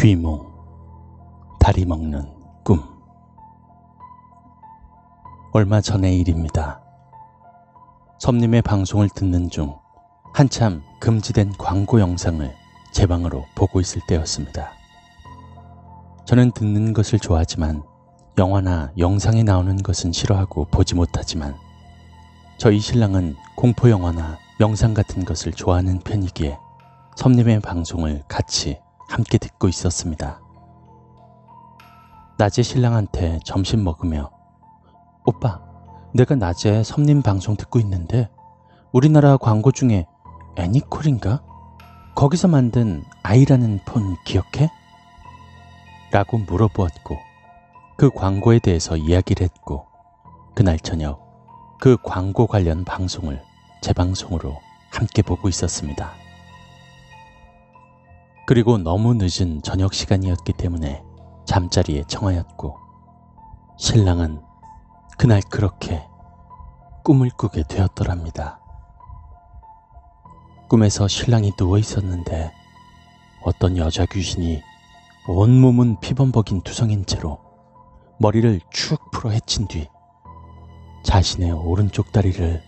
귀몽, 다리 먹는 꿈. 얼마 전의 일입니다. 섭님의 방송을 듣는 중 한참 금지된 광고 영상을 제 방으로 보고 있을 때였습니다. 저는 듣는 것을 좋아하지만 영화나 영상에 나오는 것은 싫어하고 보지 못하지만 저희 신랑은 공포 영화나 영상 같은 것을 좋아하는 편이기에 섭님의 방송을 같이 함께 듣고 있었습니다. 낮에 신랑한테 점심 먹으며 오빠, 내가 낮에 섭님 방송 듣고 있는데 우리나라 광고 중에 애니콜인가? 거기서 만든 아이라는 폰 기억해? 라고 물어보았고 그 광고에 대해서 이야기를 했고 그날 저녁 그 광고 관련 방송을 제 방송으로 함께 보고 있었습니다. 그리고 너무 늦은 저녁 시간이었기 때문에 잠자리에 청하였고 신랑은 그날 그렇게 꿈을 꾸게 되었더랍니다. 꿈에서 신랑이 누워 있었는데 어떤 여자 귀신이 온몸은 피범벅인 투성인 채로 머리를 축 풀어 헤친 뒤 자신의 오른쪽 다리를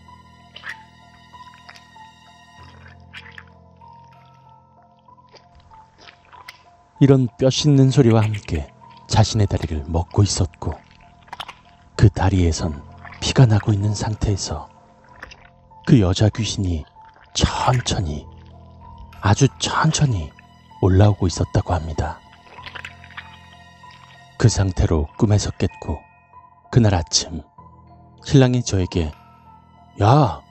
이런 뼈 씻는 소리와 함께 자신의 다리를 먹고 있었고 그 다리에선 피가 나고 있는 상태에서 그 여자 귀신이 천천히 아주 천천히 올라오고 있었다고 합니다. 그 상태로 꿈에서 깼고 그날 아침 신랑이 저에게 야,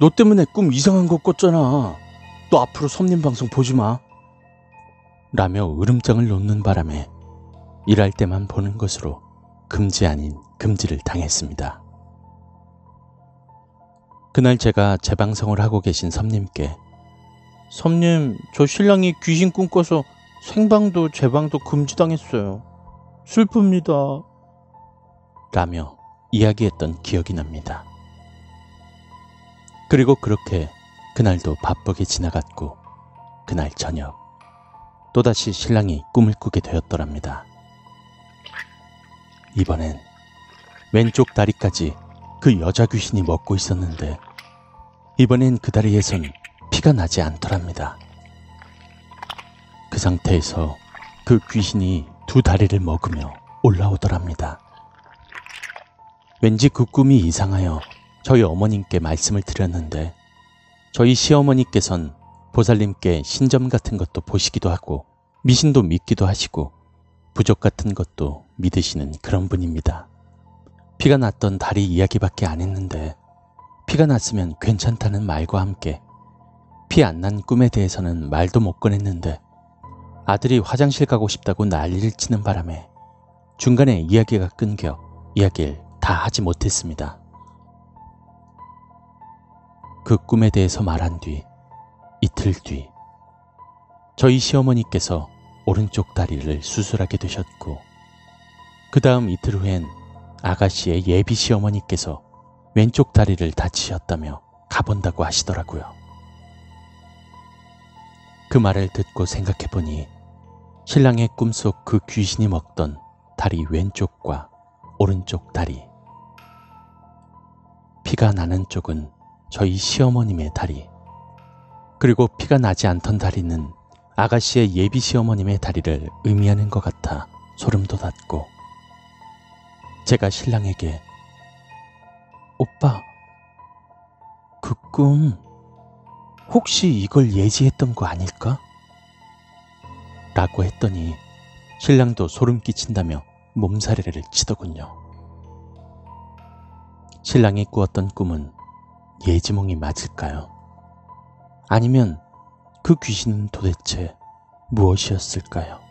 너 때문에 꿈 이상한 거 꿨잖아. 너 앞으로 섭님 방송 보지 마. 라며 으름장을 놓는 바람에 일할 때만 보는 것으로 금지 아닌 금지를 당했습니다. 그날 제가 재방송을 하고 계신 섭님께 섭님, 저 신랑이 귀신 꿈꿔서 생방도 재방도 금지당했어요. 슬픕니다. 라며 이야기했던 기억이 납니다. 그리고 그렇게 그날도 바쁘게 지나갔고 그날 저녁 또다시 신랑이 꿈을 꾸게 되었더랍니다. 이번엔 왼쪽 다리까지 그 여자 귀신이 먹고 있었는데 이번엔 그 다리에선 피가 나지 않더랍니다. 그 상태에서 그 귀신이 두 다리를 먹으며 올라오더랍니다. 왠지 그 꿈이 이상하여 저희 어머님께 말씀을 드렸는데 저희 시어머니께선 보살님께 신점 같은 것도 보시기도 하고 미신도 믿기도 하시고 부족 같은 것도 믿으시는 그런 분입니다. 피가 났던 다리 이야기밖에 안 했는데 피가 났으면 괜찮다는 말과 함께 피 안 난 꿈에 대해서는 말도 못 꺼냈는데 아들이 화장실 가고 싶다고 난리를 치는 바람에 중간에 이야기가 끊겨 이야기를 다 하지 못했습니다. 그 꿈에 대해서 말한 뒤 이틀 뒤 저희 시어머니께서 오른쪽 다리를 수술하게 되셨고 그 다음 이틀 후엔 아가씨의 예비 시어머니께서 왼쪽 다리를 다치셨다며 가본다고 하시더라고요. 그 말을 듣고 생각해보니 신랑의 꿈속 그 귀신이 먹던 다리 왼쪽과 오른쪽 다리. 피가 나는 쪽은 저희 시어머님의 다리. 그리고 피가 나지 않던 다리는 아가씨의 예비 시어머님의 다리를 의미하는 것 같아 소름 돋았고, 제가 신랑에게, 오빠, 그 꿈, 혹시 이걸 예지했던 거 아닐까? 라고 했더니 신랑도 소름 끼친다며 몸살이를 치더군요. 신랑이 꾸었던 꿈은 예지몽이 맞을까요? 아니면 그 귀신은 도대체 무엇이었을까요?